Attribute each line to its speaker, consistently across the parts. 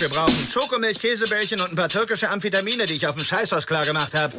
Speaker 1: wir brauchen. Schokomilch, Käsebällchen und ein paar türkische Amphetamine, die ich auf dem Scheißhaus klar gemacht habe.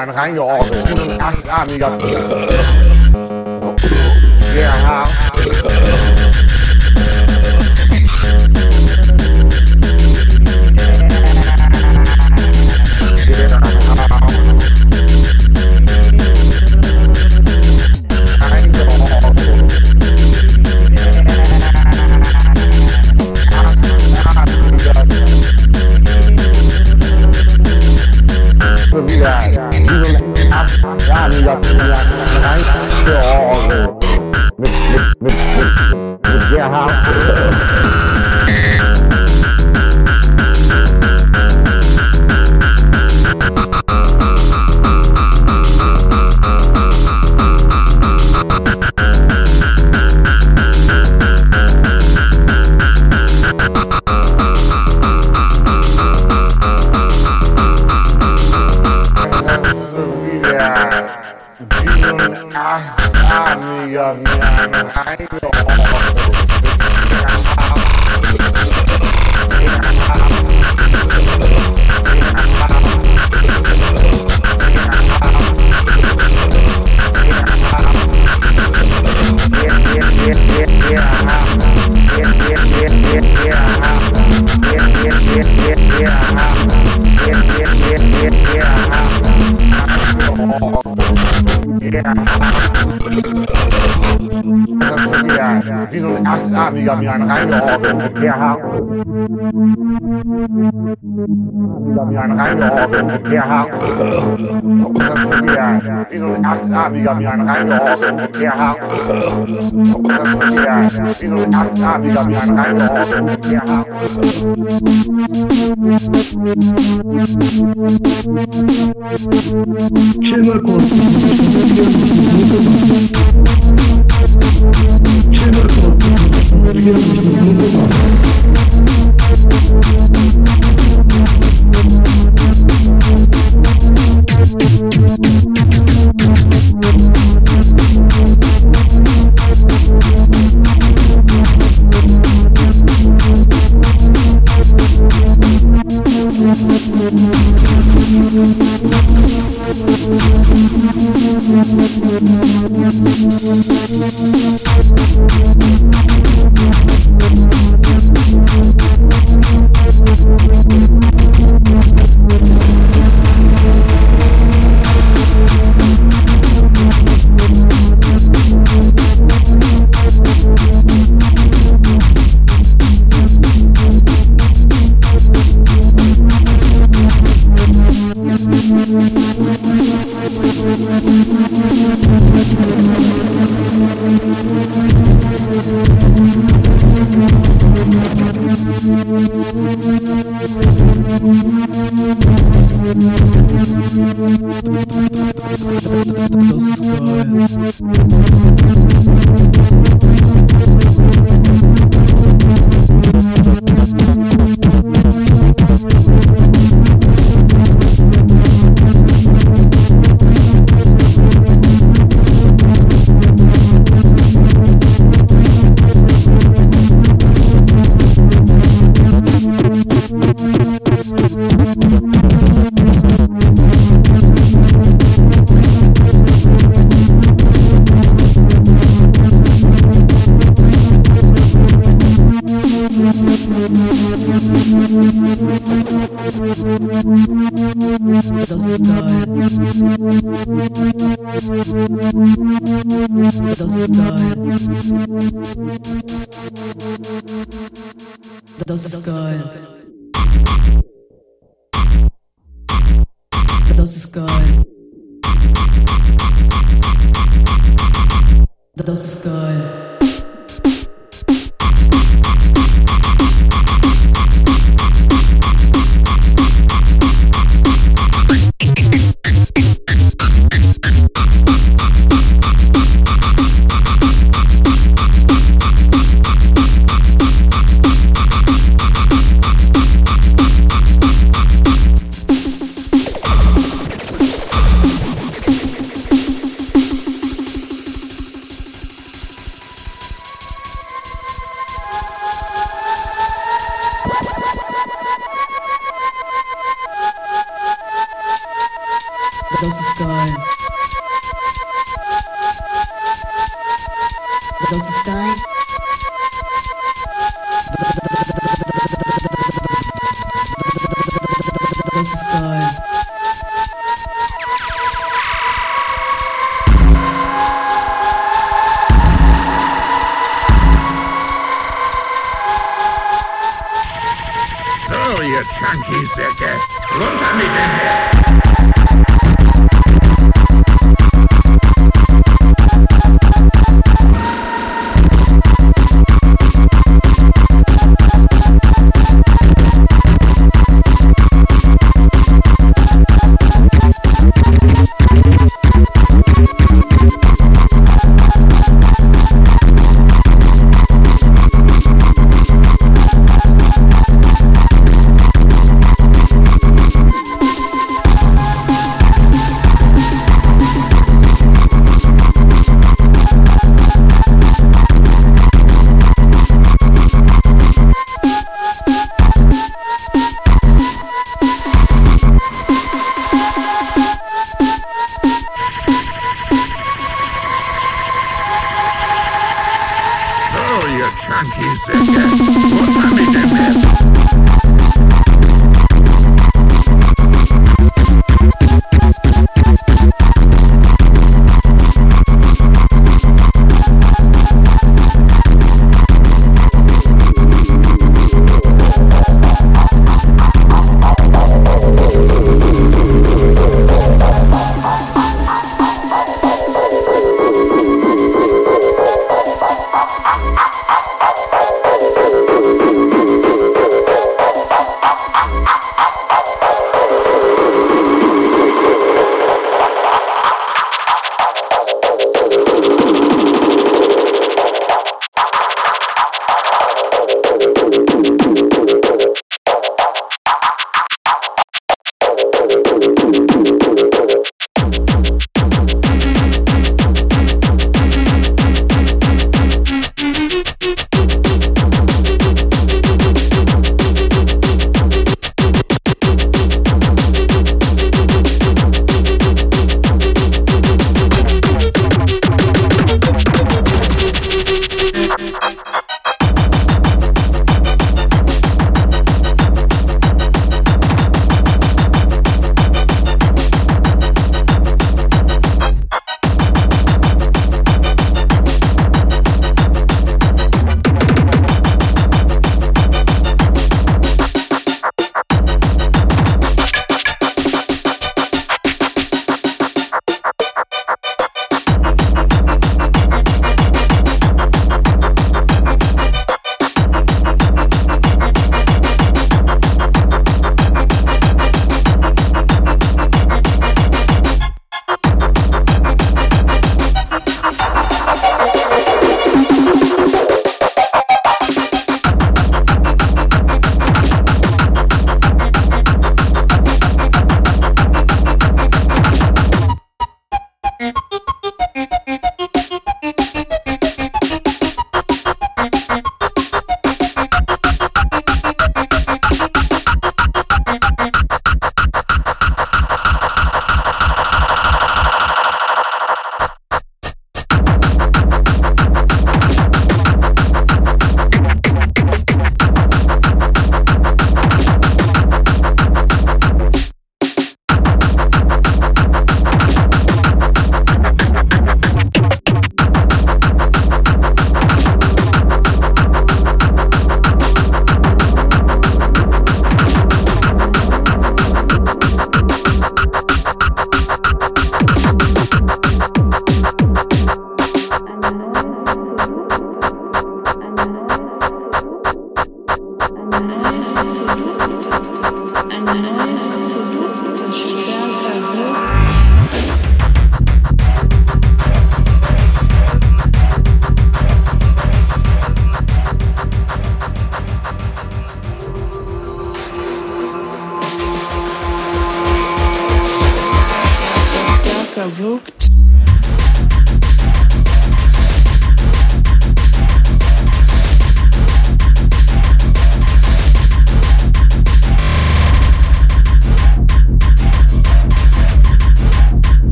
Speaker 2: Der hat mir einen reingeordnet. Achtarmiger. Der reingeordnet. Der hart. Ja, wie so ein Achtarmiger mir einen reingeordnet. Der hart. Ja, wie so ein Achtarmiger mir einen reingeordnet. Der hart.
Speaker 3: Chimacos.
Speaker 4: Thank you.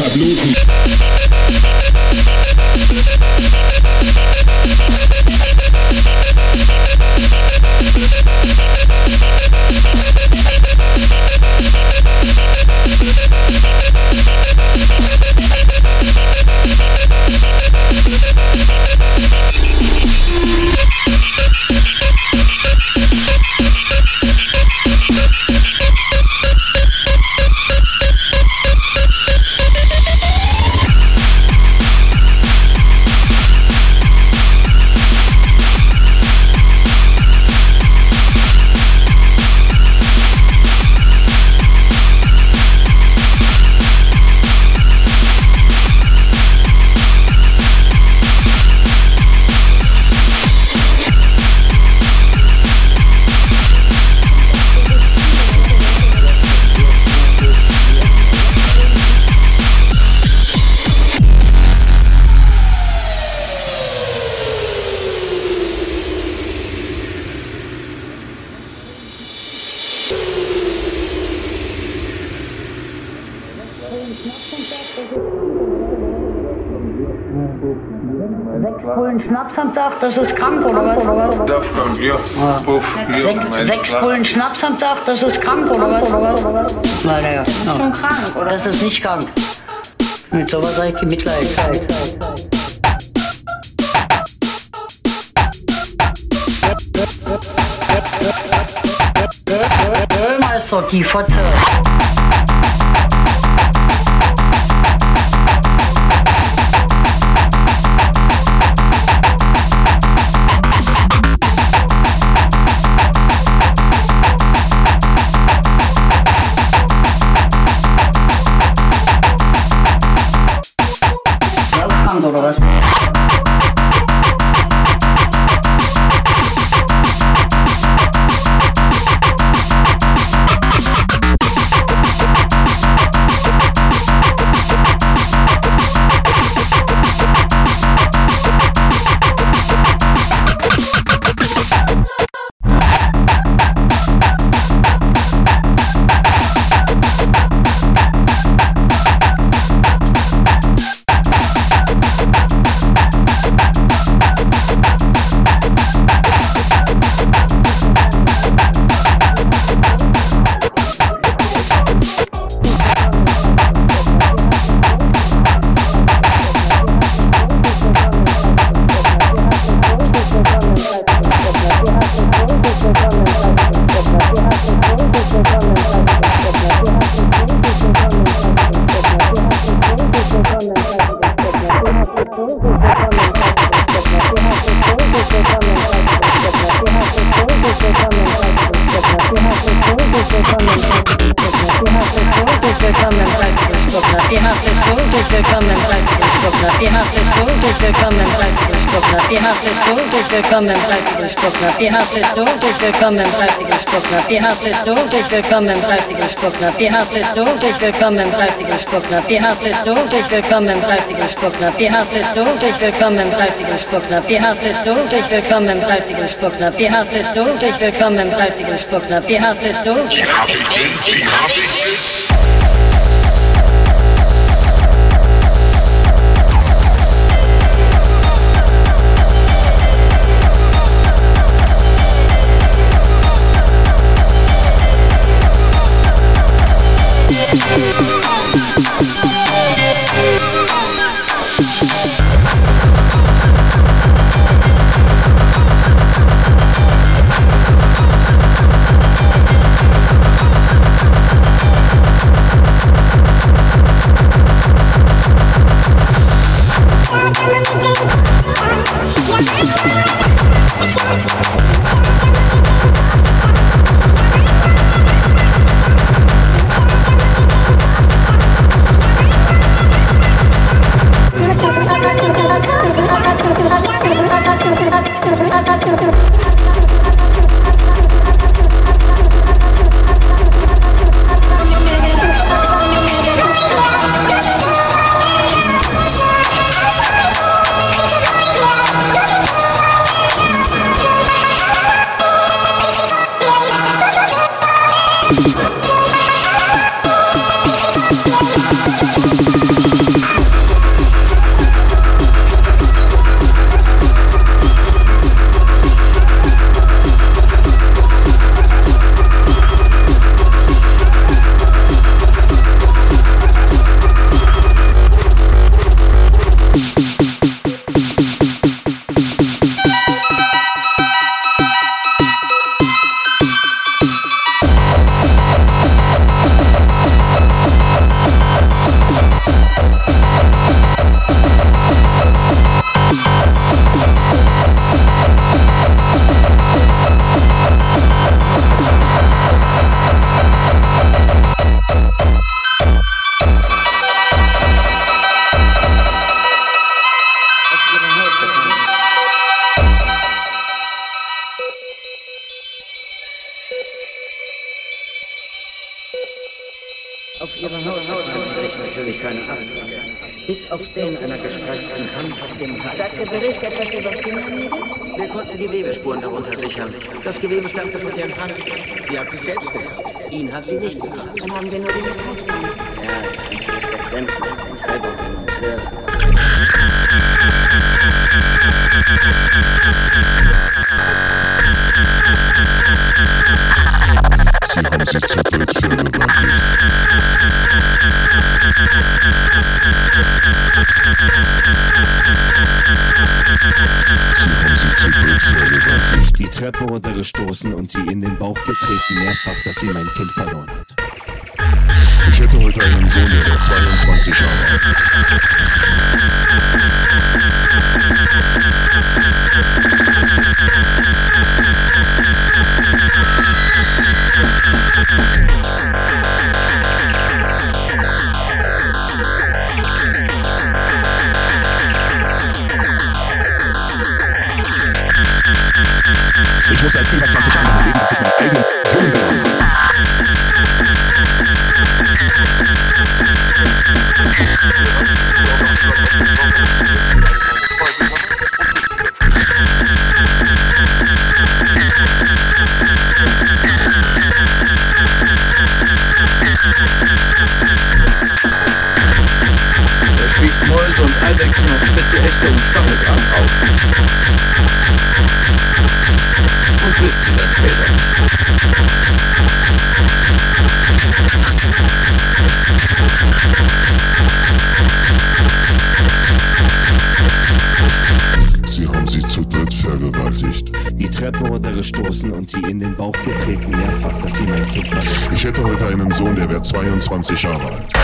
Speaker 4: Verbluten.
Speaker 5: Das ist krank, oder was?
Speaker 6: Das kommt, ja. Puff, ja,
Speaker 5: Sech,
Speaker 6: mein
Speaker 5: sechs
Speaker 6: Klar.
Speaker 5: Bullen Schnaps am Tag, das ist krank, oder was? Nein, naja.
Speaker 7: Das ist schon krank, oder?
Speaker 5: Das ist nicht krank. Mit sowas habe ich kein Mitleid. Meister, die Fotze.
Speaker 7: Spucknapf. Ihr Herzlich willkommen im salzigen Spucknapf. Ihr Herzlich willkommen im salzigen Spucknapf. Ihr Herzlich willkommen im salzigen Spucknapf. Ihr Herzlich willkommen im salzigen Spucknapf. Ihr Herzlich willkommen im salzigen Spucknapf. Ihr Herzlich willkommen im salzigen Spucknapf. Ihr Herzlich
Speaker 8: Wie
Speaker 9: Thank natürlich keine Abdrücke. Bis auf den einer gespreizten Hand auf dem Hals.
Speaker 7: Sagt der Bericht etwas über Fingermüde?
Speaker 9: Wir konnten die Gewebespuren darunter sichern. Das Gewebe stammte von ihren Handschellen. Sie hat sich selbst gekratzt. Ihn hat sie nicht gekratzt.
Speaker 7: Dann haben wir nur die Metallspuren.
Speaker 9: Ja, der ist der Klempner, ein und Monteur.
Speaker 8: Sie
Speaker 10: Die Treppe runtergestoßen und sie in den Bauch getreten, mehrfach, dass sie mein Kind verloren hat.
Speaker 8: Ich hätte heute einen Sohn, der wäre 22 Jahre alt. Ich muss seit über 20 Jahren mein Leben, dass ich meinen eigenen bin.
Speaker 6: Er schießt Mäuse und Eidechsen auf spitze Äste und Stacheldraht auf. Sie
Speaker 8: haben sie zu dritt vergewaltigt.
Speaker 10: Die Treppe runtergestoßen und sie in den Bauch getreten, mehrfach, dass sie mein Kind verloren hat.
Speaker 8: Ich hätte heute einen Sohn, der wäre 22 Jahre alt.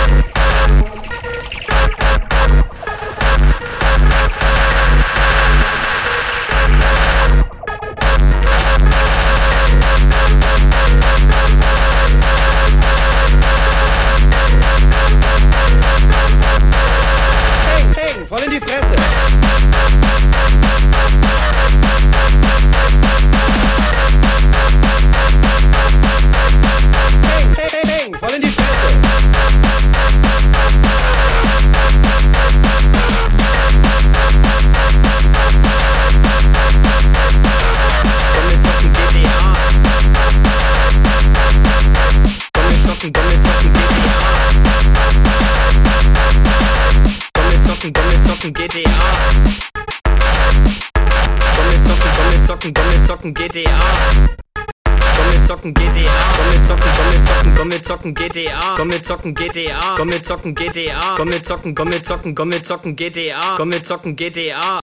Speaker 11: Mit zocken GTA. Komm mit zocken GTA. Komm mit zocken, komm mit zocken, komm mit zocken GTA. Komm mit zocken GTA.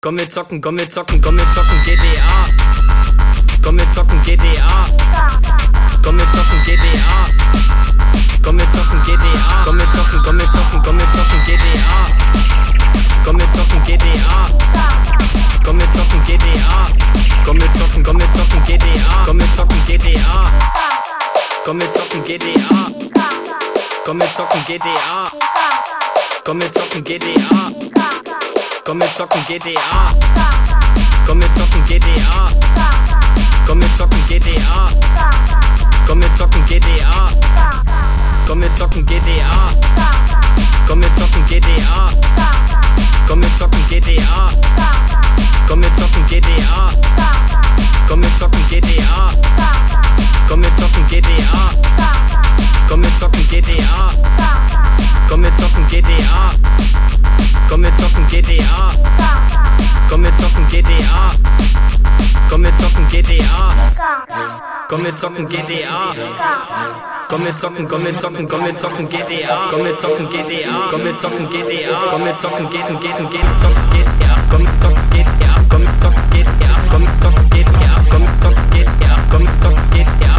Speaker 11: Komm mit zocken, komm mit zocken, komm mit zocken GTA. Komm mit zocken GTA. Komm mit zocken GTA. Komm mit zocken GTA. Komm mit zocken, komm mit zocken, komm mit zocken GTA. Komm mit zocken GTA. Komm mit zocken GTA. Komm mit zocken, komm mit zocken GTA. Komm mit zocken GTA. Komm mit zocken GTA. Komm mit zocken GTA. Komm mit zocken GTA. Komm mit zocken GTA. Komm mit zocken GTA. Komm mit zocken GTA. Komm mit zocken GTA. Komm mit zocken GTA. Komm mit zocken GTA. Komm mit zocken GTA. Komm mit zocken GTA. Komm mit zocken GTA. Komm mit zocken GTA. zocken GTA. Komm, wir zocken GTA. Komm, wir zocken GTA. Komm, wir zocken GTA. Komm, wir zocken GTA. Komm, wir zocken GTA. Komm, wir zocken, komm, wir zocken, komm, wir zocken GTA. Komm, wir zocken GTA. Komm, wir zocken GTA. Komm, wir zocken, gehen, gehen, gehen, zocken GTA. Komm, wir zocken GTA. Komm, wir zocken GTA. Komm, wir zocken GTA.
Speaker 12: talk it.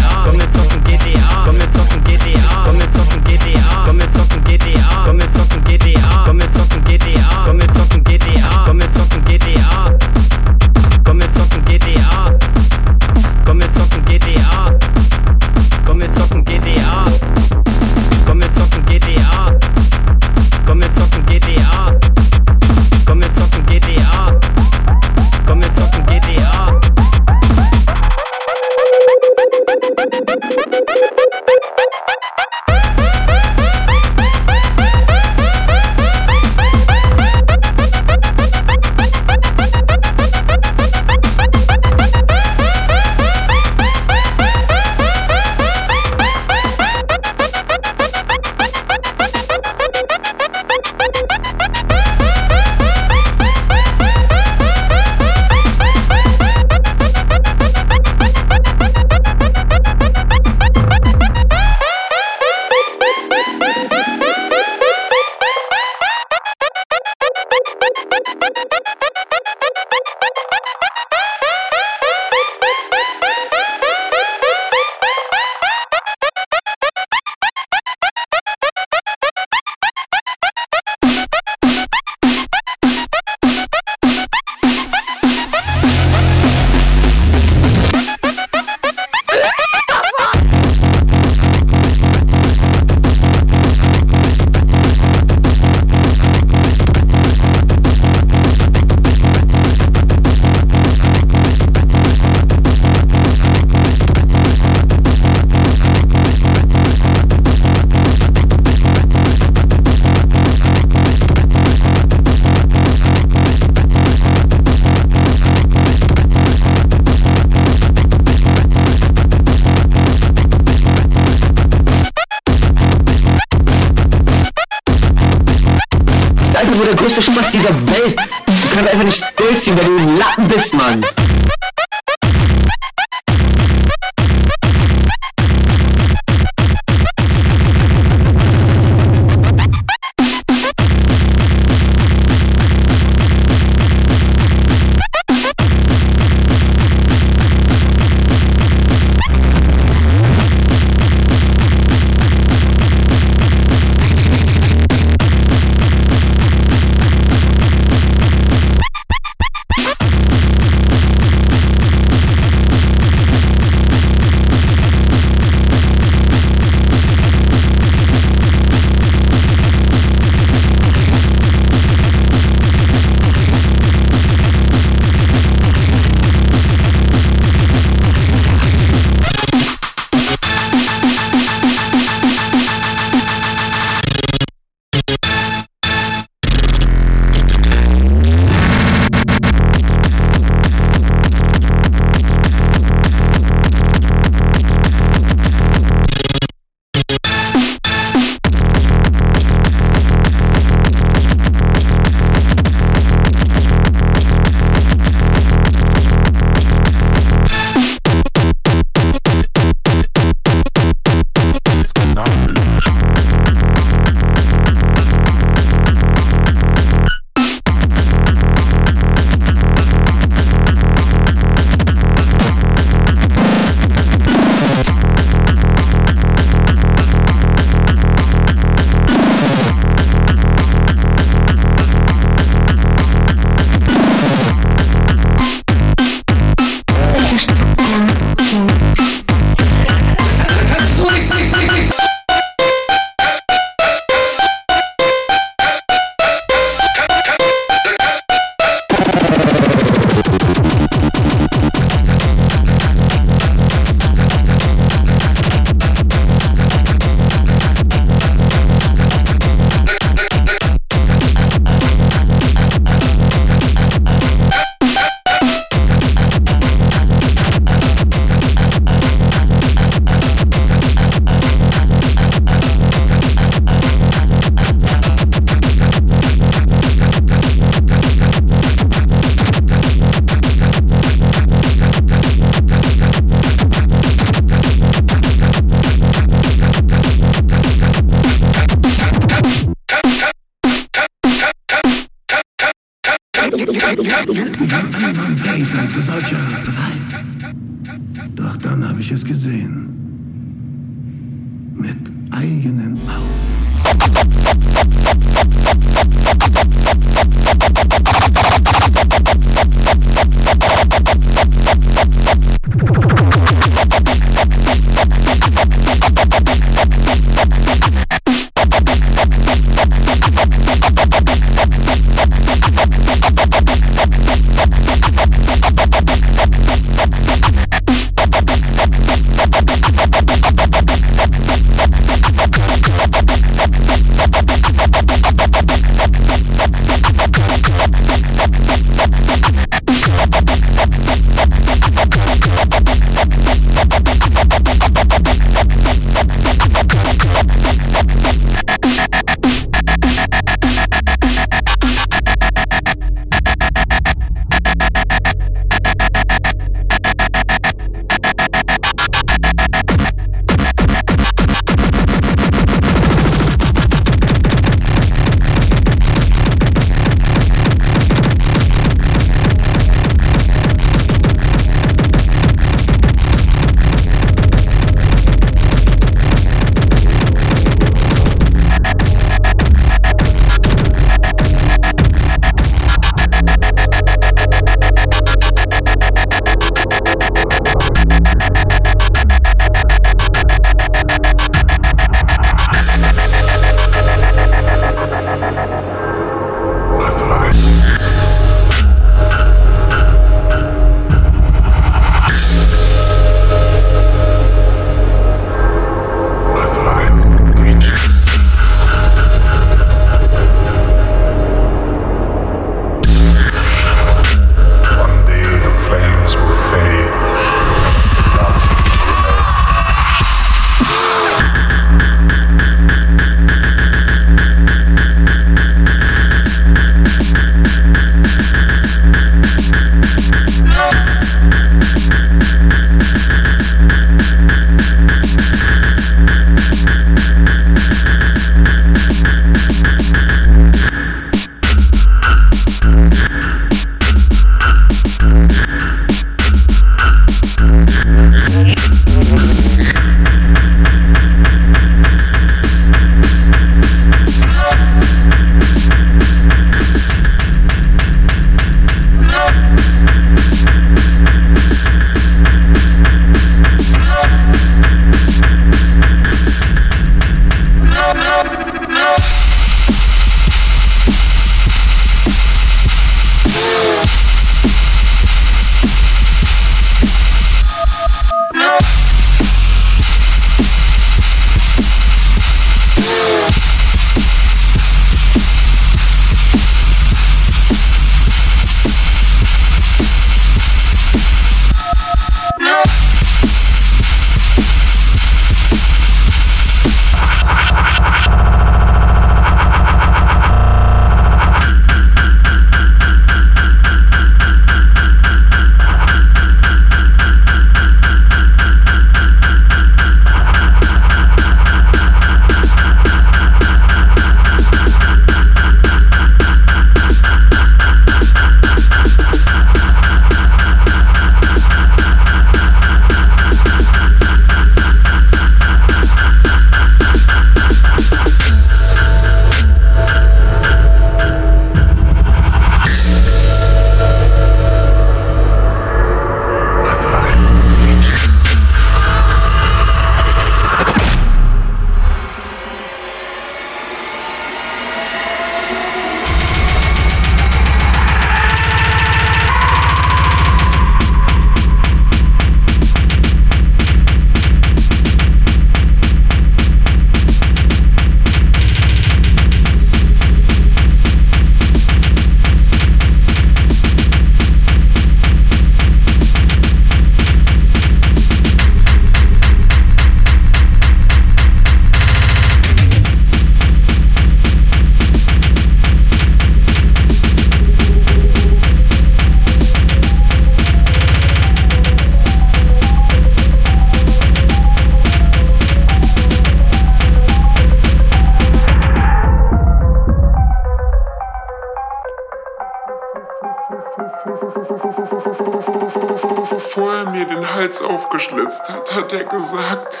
Speaker 13: Hals aufgeschlitzt hat, hat er gesagt,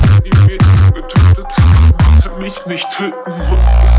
Speaker 13: dass er die Mädchen getötet hat, damit er mich nicht töten musste.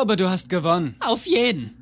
Speaker 14: Glaube, du hast gewonnen. Auf jeden.